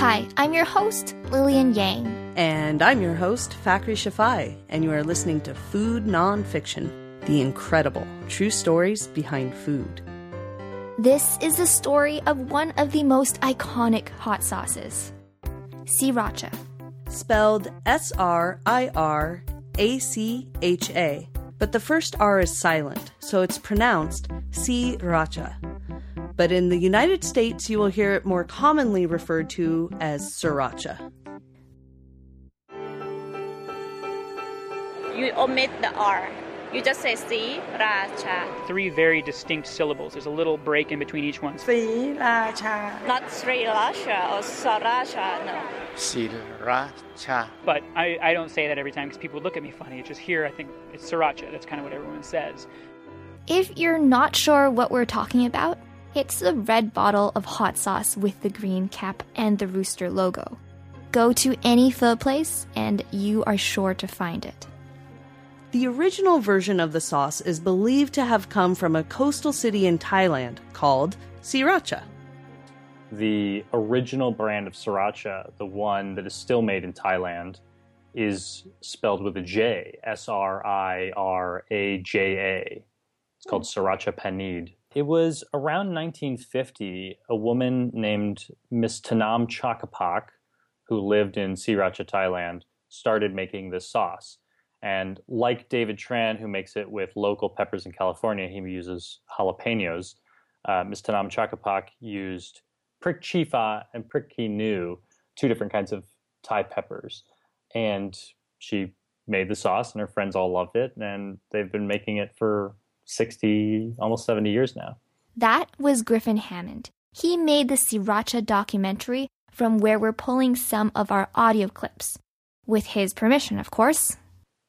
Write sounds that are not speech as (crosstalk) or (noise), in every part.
Hi, I'm your host, Lillian Yang. And I'm your host, Fakhri Shafai, and you are listening to Food Nonfiction, the incredible true stories behind food. This is the story of one of the most iconic hot sauces, sriracha. Spelled S R I R A C H A, but the first R is silent, so it's pronounced sriracha but in the United States, you will hear it more commonly referred to as sriracha. You omit the R. You just say sriracha. Three very distinct syllables. There's a little break in between each one. Sriracha. Not Sri or Sriracha, no. Sriracha. But I, I don't say that every time because people look at me funny. It's just here, I think it's sriracha. That's kind of what everyone says. If you're not sure what we're talking about, it's the red bottle of hot sauce with the green cap and the rooster logo. Go to any pho place and you are sure to find it. The original version of the sauce is believed to have come from a coastal city in Thailand called Sriracha. The original brand of sriracha, the one that is still made in Thailand, is spelled with a J, S R I R A J A. It's called hmm. sriracha Panich. It was around 1950, a woman named Miss Thanom Chakkapak, who lived in Sriracha, Thailand, started making this sauce. And like David Tran, who makes it with local peppers in California, he uses jalapenos. Uh, Ms. Thanom Chakkapak used prick chifa and prick nu, two different kinds of Thai peppers. And she made the sauce, and her friends all loved it. And they've been making it for 60, almost 70 years now. That was Griffin Hammond. He made the Sriracha documentary from where we're pulling some of our audio clips. With his permission, of course.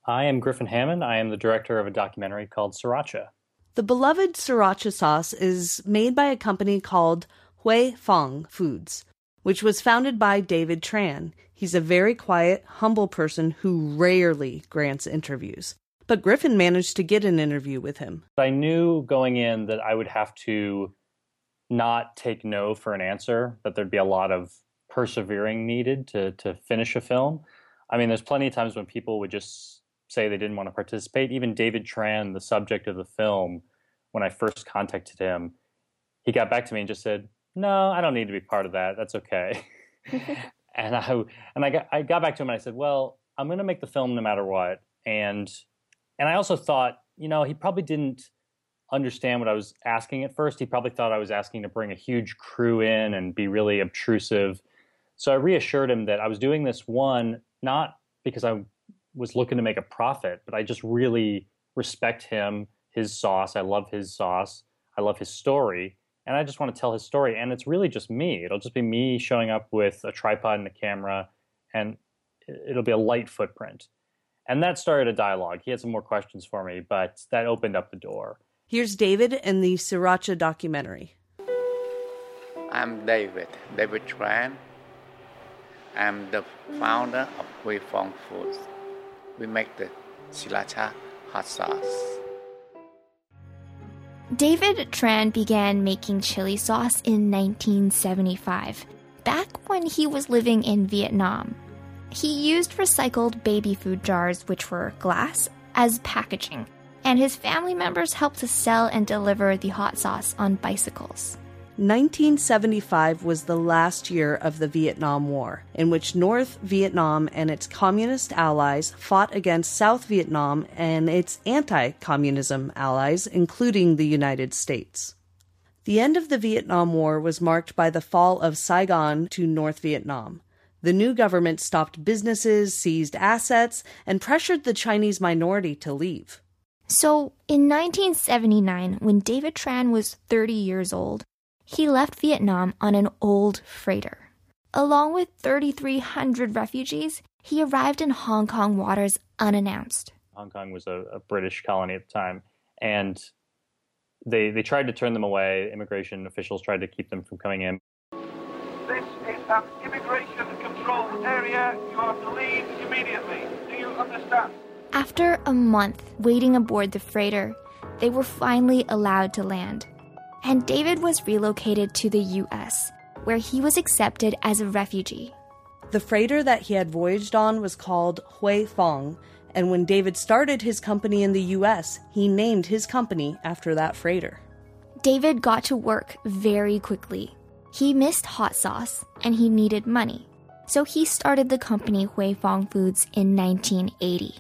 I am Griffin Hammond. I am the director of a documentary called Sriracha. The beloved sriracha sauce is made by a company called Huy Fong Foods, which was founded by David Tran. He's a very quiet, humble person who rarely grants interviews. But Griffin managed to get an interview with him. I knew going in that I would have to not take no for an answer, that there'd be a lot of persevering needed to, to finish a film. I mean, there's plenty of times when people would just say they didn't want to participate. Even David Tran, the subject of the film, when I first contacted him, he got back to me and just said, "No, I don't need to be part of that. That's okay." (laughs) and I and I got I got back to him and I said, "Well, I'm going to make the film no matter what." And and I also thought, you know, he probably didn't understand what I was asking at first. He probably thought I was asking to bring a huge crew in and be really obtrusive. So I reassured him that I was doing this one not because I was looking to make a profit, but I just really respect him, his sauce. I love his sauce. I love his story. And I just want to tell his story. And it's really just me. It'll just be me showing up with a tripod and a camera, and it'll be a light footprint. And that started a dialogue. He had some more questions for me, but that opened up the door. Here's David in the Sriracha documentary. I'm David, David Tran. I'm the founder of Huy Fong Foods. We make the sriracha hot sauce. David Tran began making chili sauce in 1975, back when he was living in Vietnam. He used recycled baby food jars, which were glass, as packaging, and his family members helped to sell and deliver the hot sauce on bicycles. 1975 was the last year of the Vietnam War, in which North Vietnam and its communist allies fought against South Vietnam and its anti communism allies, including the United States. The end of the Vietnam War was marked by the fall of Saigon to North Vietnam. The new government stopped businesses, seized assets, and pressured the Chinese minority to leave. So, in 1979, when David Tran was 30 years old, he left Vietnam on an old freighter. Along with 3,300 refugees, he arrived in Hong Kong waters unannounced. Hong Kong was a, a British colony at the time, and they they tried to turn them away. Immigration officials tried to keep them from coming in. This is an immigration control area. You are to leave immediately. Do you understand? After a month waiting aboard the freighter, they were finally allowed to land. And David was relocated to the US, where he was accepted as a refugee. The freighter that he had voyaged on was called Hui Fong, and when David started his company in the US, he named his company after that freighter. David got to work very quickly. He missed hot sauce and he needed money. So he started the company Huy Fong Foods in 1980.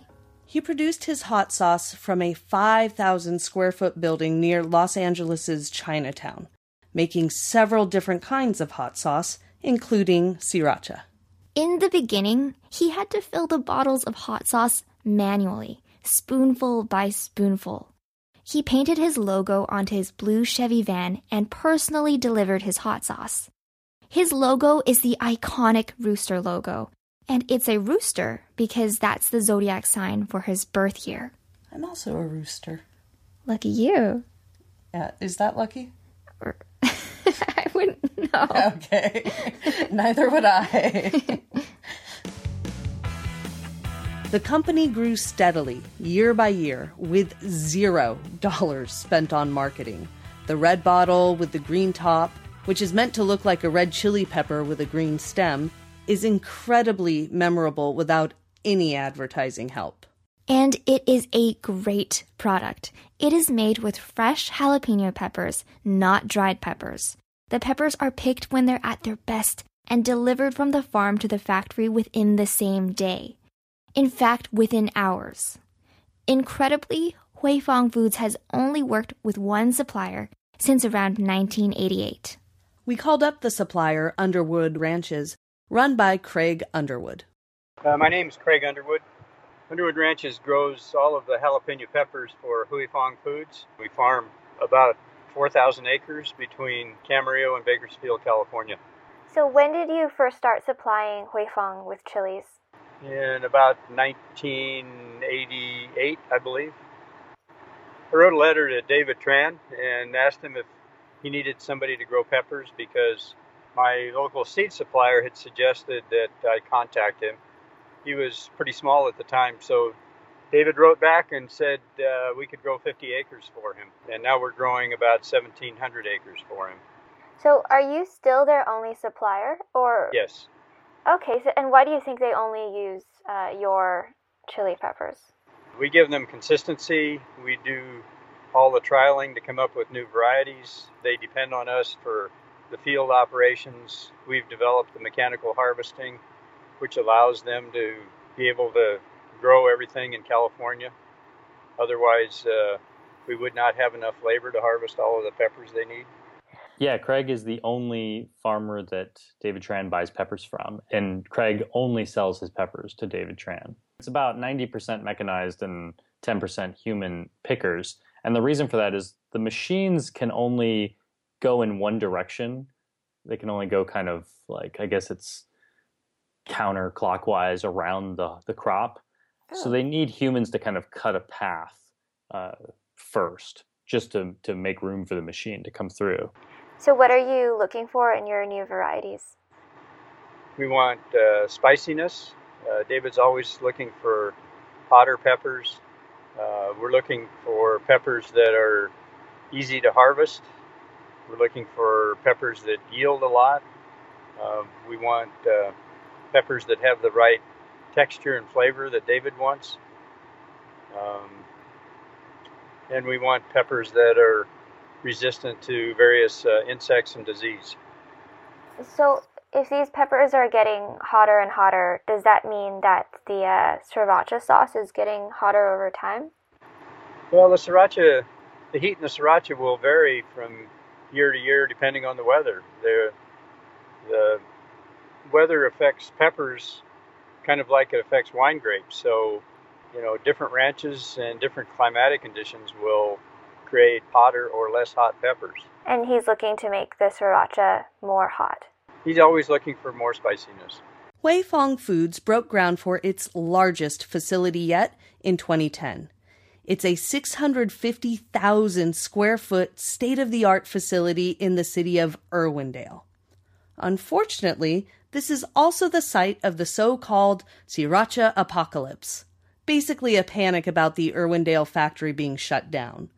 He produced his hot sauce from a 5,000 square foot building near Los Angeles' Chinatown, making several different kinds of hot sauce, including sriracha. In the beginning, he had to fill the bottles of hot sauce manually, spoonful by spoonful. He painted his logo onto his blue Chevy van and personally delivered his hot sauce. His logo is the iconic rooster logo, and it's a rooster because that's the zodiac sign for his birth year. I'm also a rooster. Lucky you. Yeah, is that lucky? (laughs) I wouldn't know. Okay. (laughs) Neither would I. the company grew steadily, year by year, with zero dollars spent on marketing. The red bottle with the green top, which is meant to look like a red chili pepper with a green stem, is incredibly memorable without any advertising help. And it is a great product. It is made with fresh jalapeno peppers, not dried peppers. The peppers are picked when they're at their best and delivered from the farm to the factory within the same day. In fact, within hours. Incredibly, Huy Fong Foods has only worked with one supplier since around 1988. We called up the supplier, Underwood Ranches, run by Craig Underwood. Uh, my name is Craig Underwood. Underwood Ranches grows all of the jalapeno peppers for Huy Fong Foods. We farm about 4,000 acres between Camarillo and Bakersfield, California. So, when did you first start supplying Huy Fong with chilies? In about 1988, I believe. I wrote a letter to David Tran and asked him if he needed somebody to grow peppers because my local seed supplier had suggested that I contact him. He was pretty small at the time, so David wrote back and said uh, we could grow 50 acres for him, and now we're growing about 1,700 acres for him. So, are you still their only supplier, or Yes. Okay, so and why do you think they only use uh, your chili peppers? We give them consistency. We do all the trialing to come up with new varieties. They depend on us for the field operations. We've developed the mechanical harvesting, which allows them to be able to grow everything in California. Otherwise, uh, we would not have enough labor to harvest all of the peppers they need. Yeah, Craig is the only farmer that David Tran buys peppers from, and Craig only sells his peppers to David Tran. It's about 90% mechanized and 10% human pickers. And the reason for that is the machines can only go in one direction. They can only go kind of like, I guess it's counterclockwise around the, the crop. So they need humans to kind of cut a path uh, first, just to, to make room for the machine to come through. So, what are you looking for in your new varieties? We want uh, spiciness. Uh, David's always looking for hotter peppers. Uh, we're looking for peppers that are easy to harvest. We're looking for peppers that yield a lot. Uh, we want uh, peppers that have the right texture and flavor that David wants. Um, and we want peppers that are resistant to various uh, insects and disease. So, if these peppers are getting hotter and hotter, does that mean that the uh, sriracha sauce is getting hotter over time? Well, the sriracha, the heat in the sriracha will vary from year to year depending on the weather. The, the weather affects peppers kind of like it affects wine grapes. So, you know, different ranches and different climatic conditions will create hotter or less hot peppers. And he's looking to make the sriracha more hot. He's always looking for more spiciness. Huy Fong Foods broke ground for its largest facility yet in 2010. It's a 650,000 square foot state of the art facility in the city of Irwindale. Unfortunately, this is also the site of the so called Sriracha apocalypse, basically a panic about the Irwindale factory being shut down.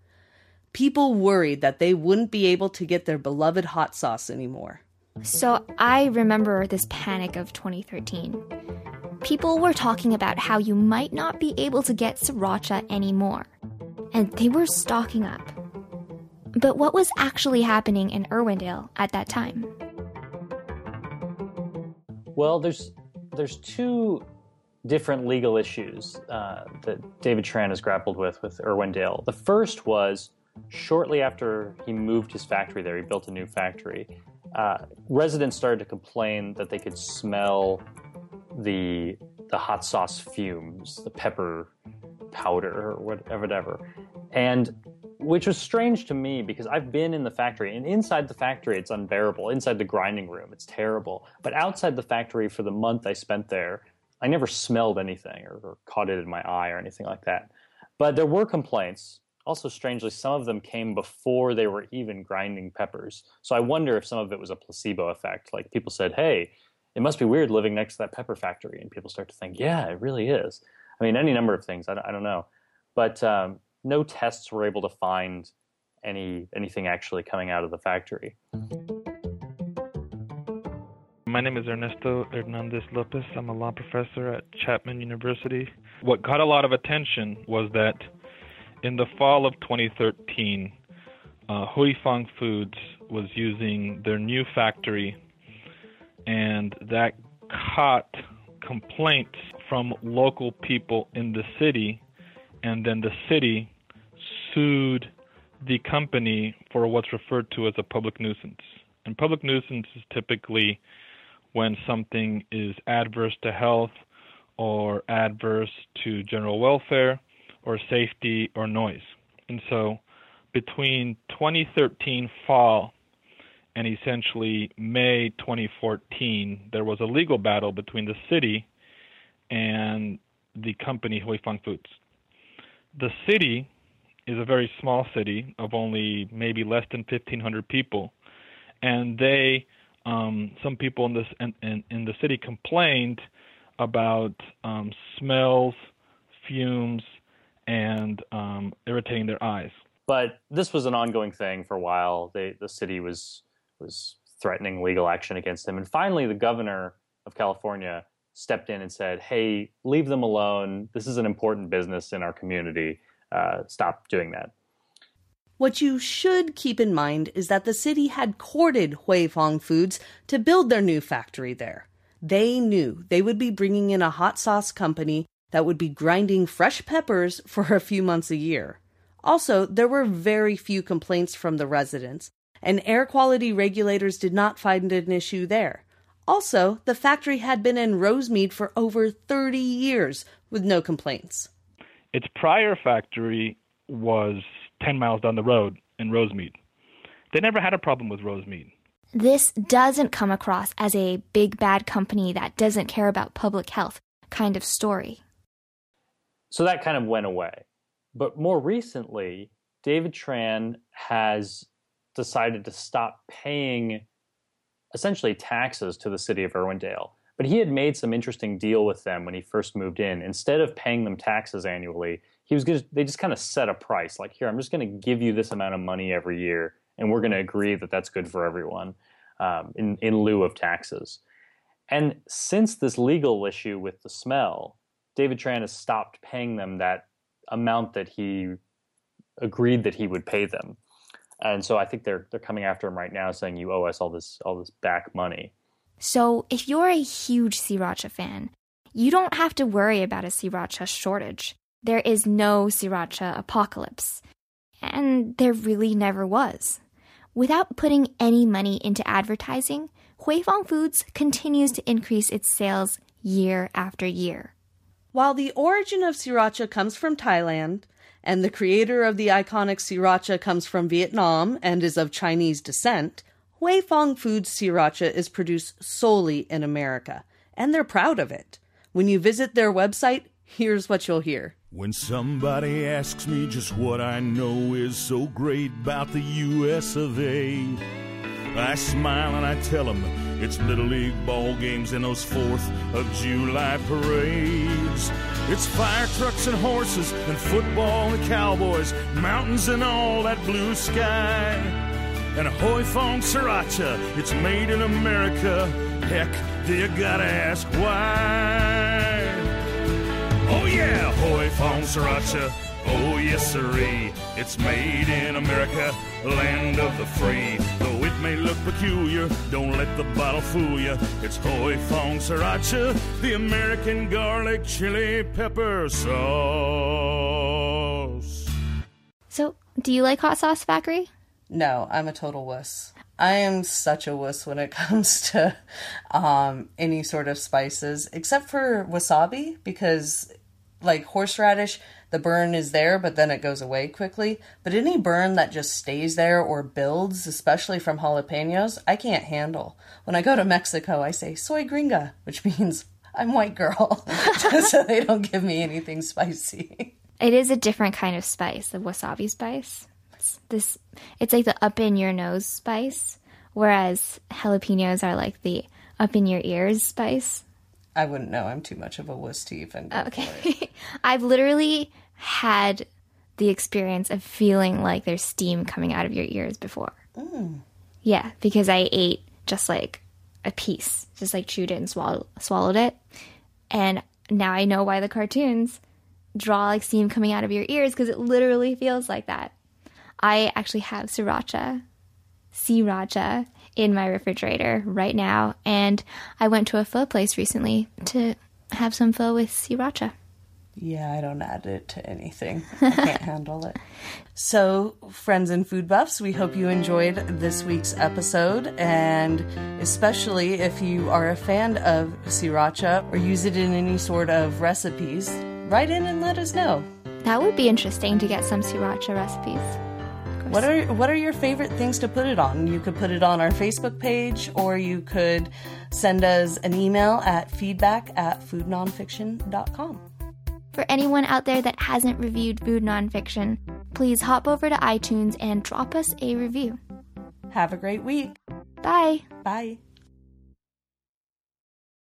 People worried that they wouldn't be able to get their beloved hot sauce anymore. So I remember this panic of 2013. People were talking about how you might not be able to get sriracha anymore, and they were stocking up. But what was actually happening in Irwindale at that time? Well, there's there's two different legal issues uh, that David Tran has grappled with with Irwindale. The first was shortly after he moved his factory there, he built a new factory. Uh, residents started to complain that they could smell the the hot sauce fumes, the pepper powder, or whatever, whatever. and which was strange to me because I've been in the factory and inside the factory it's unbearable. Inside the grinding room it's terrible, but outside the factory for the month I spent there, I never smelled anything or, or caught it in my eye or anything like that. But there were complaints. Also, strangely, some of them came before they were even grinding peppers. So I wonder if some of it was a placebo effect. Like people said, hey, it must be weird living next to that pepper factory. And people start to think, yeah, it really is. I mean, any number of things. I, I don't know. But um, no tests were able to find any anything actually coming out of the factory. My name is Ernesto Hernandez Lopez. I'm a law professor at Chapman University. What got a lot of attention was that in the fall of 2013, uh, Huy Fong Foods was using their new factory, and that caught complaints from local people in the city, and then the city sued the company for what's referred to as a public nuisance. And public nuisance is typically when something is adverse to health or adverse to general welfare or safety or noise. And so between 2013 fall and essentially May 2014, there was a legal battle between the city and the company Huy Fong Foods. The city is a very small city of only maybe less than 1,500 people, and they, um, some people in this in, in, in the city complained about um, smells, fumes, and um, irritating their eyes. But this was an ongoing thing for a while. They, the city was was threatening legal action against them, and finally, the governor of California stepped in and said, "Hey, leave them alone. This is an important business in our community." uh, stop doing that. What you should keep in mind is that the city had courted Huy Fong Foods to build their new factory there. They knew they would be bringing in a hot sauce company that would be grinding fresh peppers (laughs) for a few months a year. Also, there were very few complaints from the residents, and air quality regulators did not find an issue there. Also, the factory had been in Rosemead for over 30 years with no complaints. Its prior factory was 10 miles down the road in Rosemead. They never had a problem with Rosemead. This doesn't come across as a big bad company that doesn't care about public health kind of story. So that kind of went away. But more recently, David Tran has decided to stop paying essentially taxes to the city of Irwindale but he had made some interesting deal with them when he first moved in. Instead of paying them taxes annually, he was just, they just kind of set a price. Like, here, I'm just going to give you this amount of money every year, and we're going to agree that that's good for everyone um, in, in lieu of taxes. And since this legal issue with the smell, David Tran has stopped paying them that amount that he agreed that he would pay them. And so I think they're they're coming after him right now, saying you owe us all this all this back money. So, if you're a huge Sriracha fan, you don't have to worry about a Sriracha shortage. There is no Sriracha apocalypse. And there really never was. Without putting any money into advertising, Huy Fong Foods continues to increase its sales year after year. While the origin of Sriracha comes from Thailand, and the creator of the iconic Sriracha comes from Vietnam and is of Chinese descent, Huy Fong Foods sriracha is produced solely in America, and they're proud of it. When you visit their website, here's what you'll hear. When somebody asks me just what I know is so great about the US of A, I smile and I tell them it's Little League ball games and those 4th of July parades. It's fire trucks and horses and football and cowboys, mountains and all that blue sky. and Huy Fong Sriracha. It's made in America. Heck, do you gotta ask why? Oh yeah, Huy Fong Sriracha. Oh yes, sirree. It's made in America, land of the free. Though it may look peculiar, don't let the bottle fool you. It's Huy Fong Sriracha, the American garlic chili pepper sauce. So, do you like hot sauce, Fakhri? No, I'm a total wuss. I am such a wuss when it (laughs) comes to um, any sort of spices, except for wasabi, because like horseradish, the burn is there, but then it goes away quickly. But any burn that just stays there or builds, especially from jalapenos, I can't handle. When I go to Mexico, I say soy gringa, which (laughs) means I'm white girl, (laughs) so they don't give me anything spicy. It is a different kind of spice, the wasabi spice. It's this it's like the up in your nose spice, whereas jalapenos are like the up in your ears spice. I wouldn't know. I'm too much of a wuss to even. Okay. (laughs) I've literally had the experience of feeling like there's steam coming out of your ears before. Mm. Yeah, because I ate just like a piece, just like chewed it and swallow- swallowed it. And now I know why the cartoons draw like steam coming out of your ears because it literally feels like that. I actually have sriracha, sriracha in my refrigerator right now, and I went to a pho place recently to have some pho with sriracha. Yeah, I don't add it to anything. I can't (laughs) handle it. So, friends and food buffs, we hope you enjoyed this week's episode. And especially if you are a fan of sriracha or use it in any sort of recipes, write in and let us know. That would be interesting to get some sriracha recipes. What are what are your favorite things to put it on? You could put it on our Facebook page or you could send us an email at feedback at foodnonfiction.com. For anyone out there that hasn't reviewed food nonfiction, please hop over to iTunes and drop us a review. Have a great week. Bye. Bye.